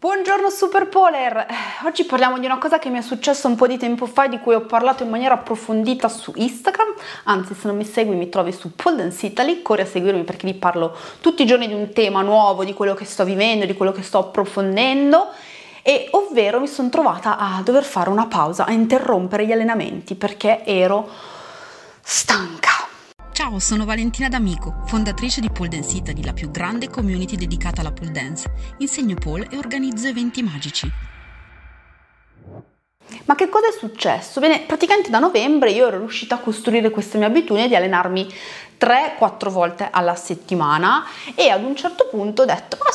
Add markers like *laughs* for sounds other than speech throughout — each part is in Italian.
Buongiorno Super Polar! Oggi parliamo di una cosa che mi è successa un po' di tempo fa e di cui ho parlato in maniera approfondita su Instagram, anzi se non mi segui mi trovi su Pole Dance Italy, corri a seguirmi perché vi parlo tutti i giorni di un tema nuovo, di quello che sto vivendo, di quello che sto approfondendo e ovvero mi sono trovata a dover fare una pausa, a interrompere gli allenamenti perché ero stanca. Ciao, sono Valentina D'Amico, fondatrice di Pole Dance Italy, la più grande community dedicata alla pole dance. Insegno pole e organizzo eventi magici. Ma che cosa è successo? Bene, praticamente da novembre io ero riuscita a costruire questa mia abitudine di allenarmi 3-4 volte alla settimana e ad un certo punto ho detto ma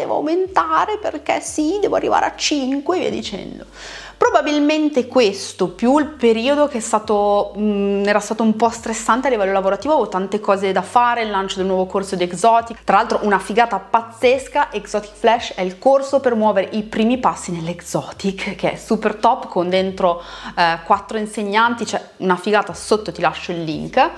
devo aumentare perché sì, devo arrivare a 5 e via dicendo. Probabilmente questo, più il periodo che stato, mh, mm, era stato un po' stressante a livello lavorativo, avevo tante cose da fare, il lancio del nuovo corso di Exotic, tra l'altro una figata pazzesca, Exotic Flash è il corso per muovere i primi passi nell'Exotic, che è super top, con dentro eh, insegnanti, c'è cioè una figata, sotto ti lascio il link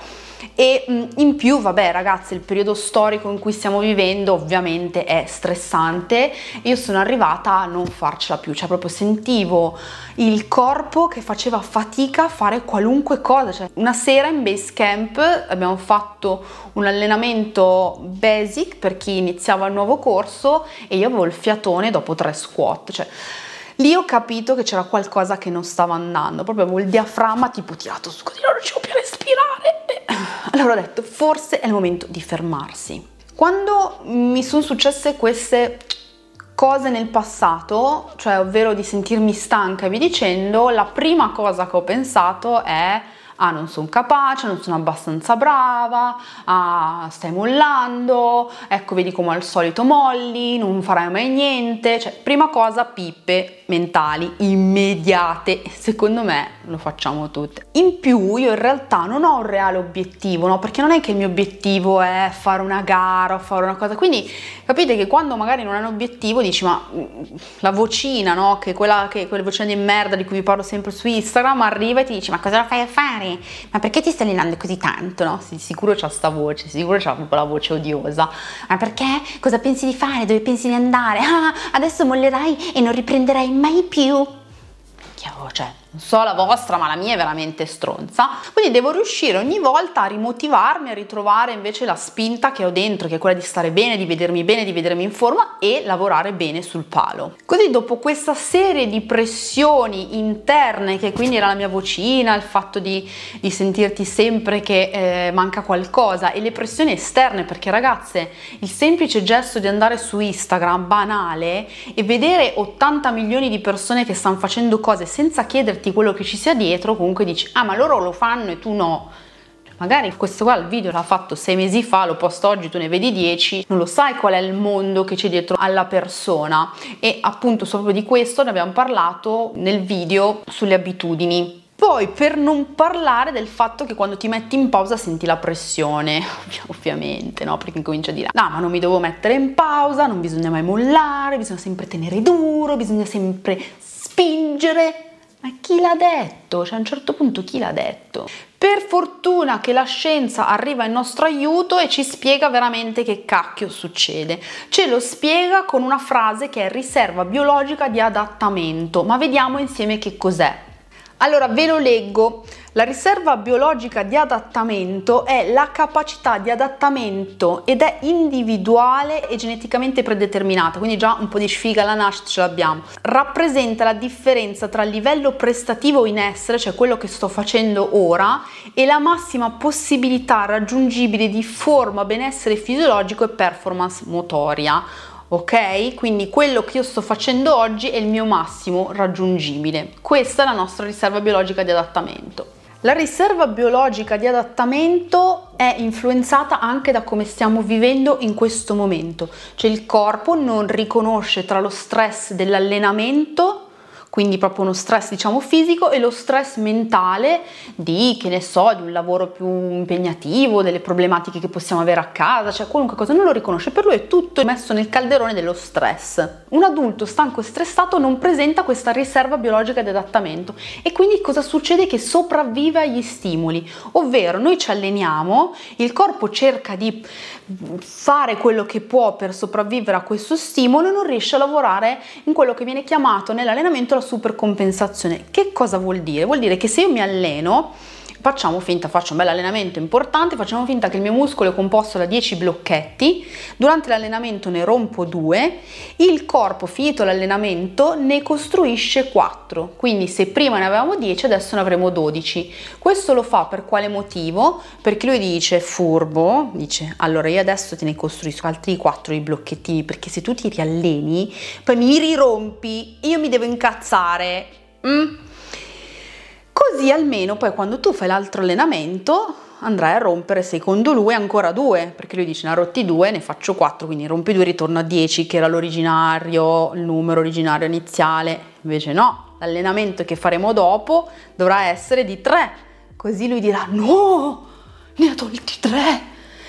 e mm, in più vabbè ragazzi il periodo storico in cui stiamo vivendo ovviamente è stressante. Io sono arrivata a non farcela più cioè proprio sentivo il corpo che faceva fatica a fare qualunque cosa. Cioè una sera in base camp abbiamo fatto un allenamento basic per chi iniziava il nuovo corso e io avevo il fiatone dopo tre squat cioè Lì ho capito che c'era qualcosa che non stava andando, proprio avevo il diaframma tipo tirato su così, non riuscivo più a respirare allora ho detto, forse è il momento di fermarsi. Quando mi sono successe queste cose nel passato, cioè ovvero di sentirmi stanca e vi dicendo, la prima cosa che ho pensato è ah non sono capace, non sono abbastanza brava, ah stai mollando, ecco vedi come al solito molli, non farai mai niente, cioè prima cosa pippe mentali immediate, *laughs* secondo me lo facciamo tutte. In più io in realtà non ho un reale obiettivo, no? Perché non è che il mio obiettivo è fare una gara o fare una cosa, quindi capite che quando magari non hai un obiettivo dici ma mm, la vocina, no? Che quella che quelle vocine di merda di cui vi parlo sempre su Instagram arriva e ti dice ma cosa la fai a fare? Ma perché ti stai allenando così tanto, no? Sì, sicuro c'ha sta voce, sicuro c'ha proprio la voce odiosa. Ma perché? Cosa pensi di fare? Dove pensi di andare? Ah, adesso mollerai e non riprenderai mai più. Che voce? non so la vostra, ma la mia è veramente stronza. Quindi devo riuscire ogni volta a rimotivarmi, a ritrovare invece la spinta che ho dentro, che è quella di stare bene, di vedermi bene, di vedermi in forma e lavorare bene sul palo. Così dopo questa serie di pressioni interne, che quindi era la mia vocina, il fatto di, di sentirti sempre che eh, manca qualcosa e le pressioni esterne, perché ragazze, il semplice gesto di andare su Instagram banale e vedere 80 milioni di persone che stanno facendo cose senza chiederti quello che ci sia dietro, comunque dici, ah ma loro lo fanno e tu no. Magari questo qua il video l'ha fatto sei mesi fa, lo posto oggi, tu ne vedi dieci, non lo sai qual è il mondo che c'è dietro alla persona e appunto proprio di questo ne abbiamo parlato nel video sulle abitudini. Poi per non parlare del fatto che quando ti metti in pausa senti la pressione, *laughs* ovviamente, no? Perché comincia a dire, no, ma non mi devo mettere in pausa, non bisogna mai mollare, bisogna sempre tenere duro, bisogna sempre spingere. Ma chi l'ha detto? Cioè a un certo punto chi l'ha detto? Per fortuna che la scienza arriva in nostro aiuto e ci spiega veramente che cacchio succede. Ce lo spiega con una frase che è riserva biologica di adattamento, ma vediamo insieme che cos'è. Allora ve lo leggo. La riserva biologica di adattamento è la capacità di adattamento ed è individuale e geneticamente predeterminata, quindi già un po' di sfiga alla nascita ce l'abbiamo. Rappresenta la differenza tra il livello prestativo in essere, cioè quello che sto facendo ora, e la massima possibilità raggiungibile di forma, benessere fisiologico e performance motoria ok? Quindi quello che io sto facendo oggi è il mio massimo raggiungibile. Questa è la nostra riserva biologica di adattamento. La riserva biologica di adattamento è influenzata anche da come stiamo vivendo in questo momento, cioè il corpo non riconosce tra lo stress dell'allenamento quindi proprio uno stress diciamo fisico e lo stress mentale di che ne so, di un lavoro più impegnativo, delle problematiche che possiamo avere a casa, cioè qualunque cosa non lo riconosce, per lui è tutto messo nel calderone dello stress. Un adulto stanco e stressato non presenta questa riserva biologica di adattamento e quindi cosa succede? Che sopravvive agli stimoli, ovvero noi ci alleniamo, il corpo cerca di fare quello che può per sopravvivere a questo stimolo e non riesce a lavorare in quello che viene chiamato nell'allenamento la supercompensazione. Che cosa vuol dire? Vuol dire che se io mi alleno facciamo finta, faccio un bel allenamento importante, facciamo finta che il mio muscolo è composto da 10 blocchetti, durante l'allenamento ne rompo 2, il corpo finito l'allenamento ne costruisce 4, quindi se prima ne avevamo 10 adesso ne avremo 12. Questo lo fa per quale motivo? Perché lui dice furbo, dice allora io adesso te ne costruisco altri 4 i blocchettini perché se tu ti rialleni poi mi rirompi, io mi devo incazzare. Mm? Così almeno poi quando tu fai l'altro allenamento andrai a rompere secondo lui ancora due, perché lui dice ne ha rotti due, ne faccio quattro, quindi rompi due ritorno a 10 che era l'originario, il numero originario iniziale, invece no, l'allenamento che faremo dopo dovrà essere di tre, così lui dirà no, ne ha tolti tre,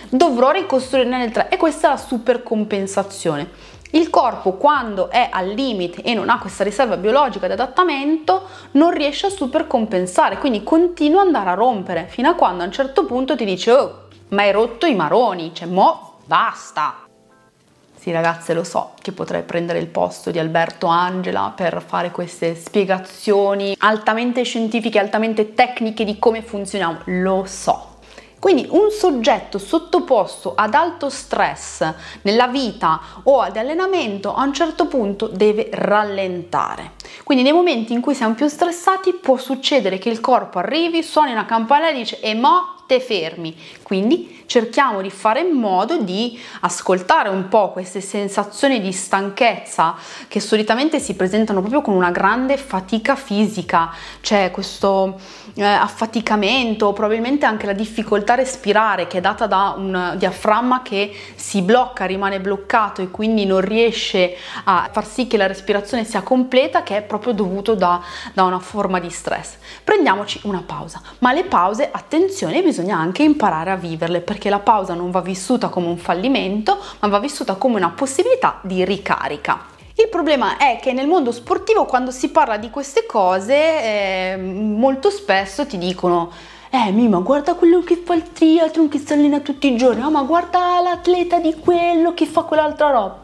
dovrò ricostruirne nel tre e questa è la supercompensazione. Il corpo quando è al limite e non ha questa riserva biologica di adattamento non riesce a supercompensare, quindi continua ad andare a rompere fino a quando a un certo punto ti dice oh, ma hai rotto i maroni, cioè mo basta. Sì ragazze lo so che potrei prendere il posto di Alberto Angela per fare queste spiegazioni altamente scientifiche, altamente tecniche di come funzioniamo, lo so quindi un soggetto sottoposto ad alto stress nella vita o ad allenamento a un certo punto deve rallentare. Quindi nei momenti in cui siamo più stressati può succedere che il corpo arrivi, suoni una campanella e dice e mo te fermi. Quindi cerchiamo di fare in modo di ascoltare un po' queste sensazioni di stanchezza che solitamente si presentano proprio con una grande fatica fisica, cioè questo eh, affaticamento, probabilmente anche la difficoltà a respirare che è data da un diaframma che si blocca, rimane bloccato e quindi non riesce a far sì che la respirazione sia completa, che è proprio dovuto da, da una forma di stress. Prendiamoci una pausa, ma le pause, attenzione, bisogna anche imparare a viverle perché la pausa non va vissuta come un fallimento, ma va vissuta come una possibilità di ricarica. Problema è che nel mondo sportivo quando si parla di queste cose eh, molto spesso ti dicono eh Mima guarda quello che fa il triathlon che si allena tutti i giorni, oh, ma guarda l'atleta di quello che fa quell'altra roba.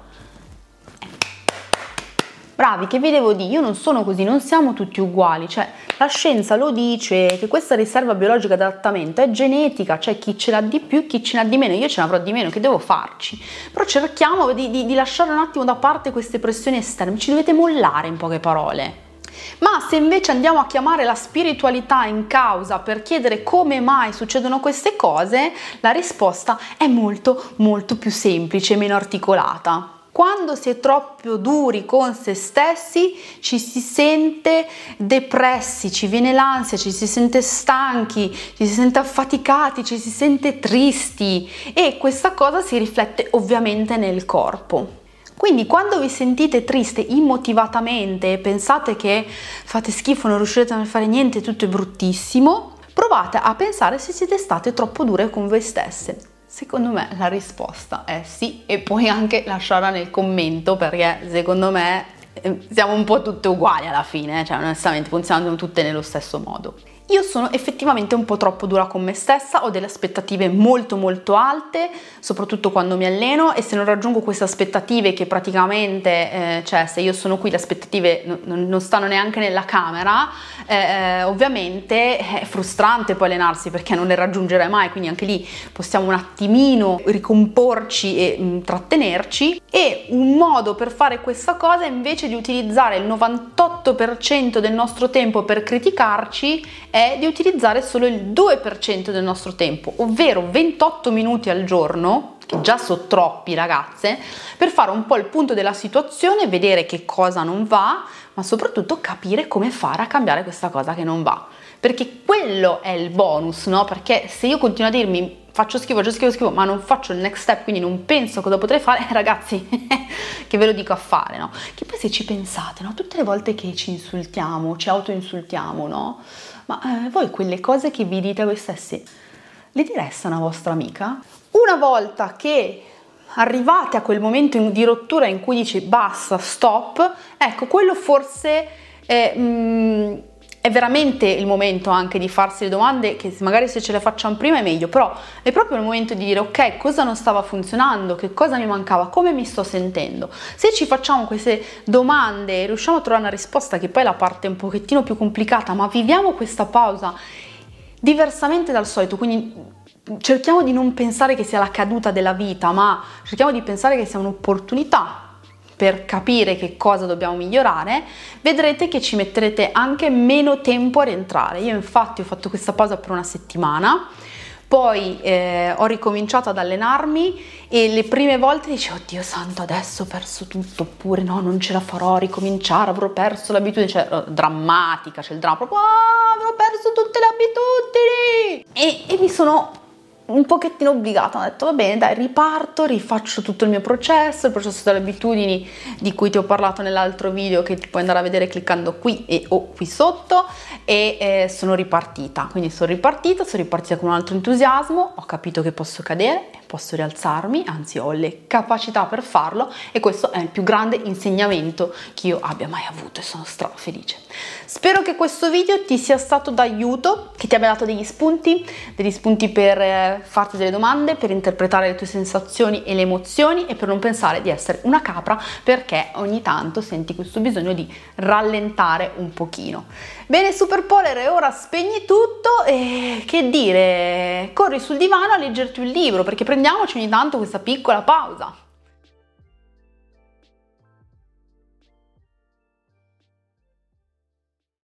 Bravi, che vi devo dire? Io non sono così, non siamo tutti uguali, cioè la scienza lo dice che questa riserva biologica d'adattamento è genetica, cioè chi ce l'ha di più, chi ce l'ha di meno, io ce l'avrò di meno, che devo farci? Però cerchiamo di, di, di lasciare un attimo da parte queste pressioni esterne, ci dovete mollare in poche parole. Ma se invece andiamo a chiamare la spiritualità in causa per chiedere come mai succedono queste cose, la risposta è molto molto più semplice meno articolata. Quando si è troppo duri con se stessi ci si sente depressi, ci viene l'ansia, ci si sente stanchi, ci si sente affaticati, ci si sente tristi e questa cosa si riflette ovviamente nel corpo. Quindi quando vi sentite triste immotivatamente e pensate che fate schifo, non riuscirete a fare niente, tutto è bruttissimo, provate a pensare se siete state troppo dure con voi stesse. Secondo me la risposta è sì e puoi anche lasciarla nel commento perché secondo me eh, siamo un po' tutte uguali alla fine, cioè onestamente funzionano tutte nello stesso modo. Io sono effettivamente un po' troppo dura con me stessa, ho delle aspettative molto molto alte, soprattutto quando mi alleno e se non raggiungo queste aspettative che praticamente, eh, cioè se io sono qui le aspettative non, non stanno neanche nella camera, eh, eh, ovviamente è frustrante poi allenarsi perché non le raggiungerai mai, quindi anche lì possiamo un attimino ricomporci e mh, mm, trattenerci. E un modo per fare questa cosa invece di utilizzare il 98% del nostro tempo per criticarci è è di utilizzare solo il 2% del nostro tempo, ovvero 28 minuti al giorno, che già sono troppi ragazze, per fare un po' il punto della situazione, vedere che cosa non va, ma soprattutto capire come fare a cambiare questa cosa che non va. perché quello è il bonus, no? Perché se io continuo a dirmi faccio schifo, faccio schifo, schifo, ma non faccio il next step, quindi non penso cosa potrei fare, *laughs* ragazzi, *laughs* che ve lo dico a fare, no? Che poi se ci pensate, no? Tutte le volte che ci insultiamo, ci autoinsultiamo, no? Ma eh, voi quelle cose che vi dite a voi stessi, le direste a una vostra amica? Una volta che arrivate a quel momento di rottura in cui dici basta, stop, ecco, quello forse è, mm, è, veramente il momento anche di farsi le domande che magari se ce le facciamo prima è meglio, però è proprio il momento di dire ok, cosa non stava funzionando, che cosa mi mancava, come mi sto sentendo. Se ci facciamo queste domande e riusciamo a trovare una risposta, che poi è la parte un pochettino più complicata, ma viviamo questa pausa diversamente dal solito, quindi cerchiamo di non pensare che sia la caduta della vita, ma cerchiamo di pensare che sia un'opportunità per capire che cosa dobbiamo migliorare, vedrete che ci metterete anche meno tempo a rientrare. Io infatti ho fatto questa pausa per una settimana, poi eh, ho ricominciato ad allenarmi e le prime volte dicevo, oddio santo, adesso ho perso tutto, oppure no, non ce la farò a ricominciare, avrò perso l'abitudine, cioè drammatica, c'è il dramma, proprio, ah, avrò perso tutte le abitudini! E, e mi sono un pochettino obbligata, ho detto va bene dai riparto, rifaccio tutto il mio processo, il processo delle abitudini di cui ti ho parlato nell'altro video che ti puoi andare a vedere cliccando qui e o qui sotto e eh, sono ripartita, quindi sono ripartita, sono ripartita con un altro entusiasmo, ho capito che posso cadere, posso rialzarmi, anzi ho le capacità per farlo e questo è il più grande insegnamento che io abbia mai avuto e sono stra felice. Spero che questo video ti sia stato d'aiuto, che ti abbia dato degli spunti, degli spunti per eh, farti delle domande, per interpretare le tue sensazioni e le emozioni e per non pensare di essere una capra perché ogni tanto senti questo bisogno di rallentare un pochino. Bene Super Poler, ora spegni tutto e che dire, corri sul divano a leggerti un libro perché prendiamoci ogni tanto questa piccola pausa.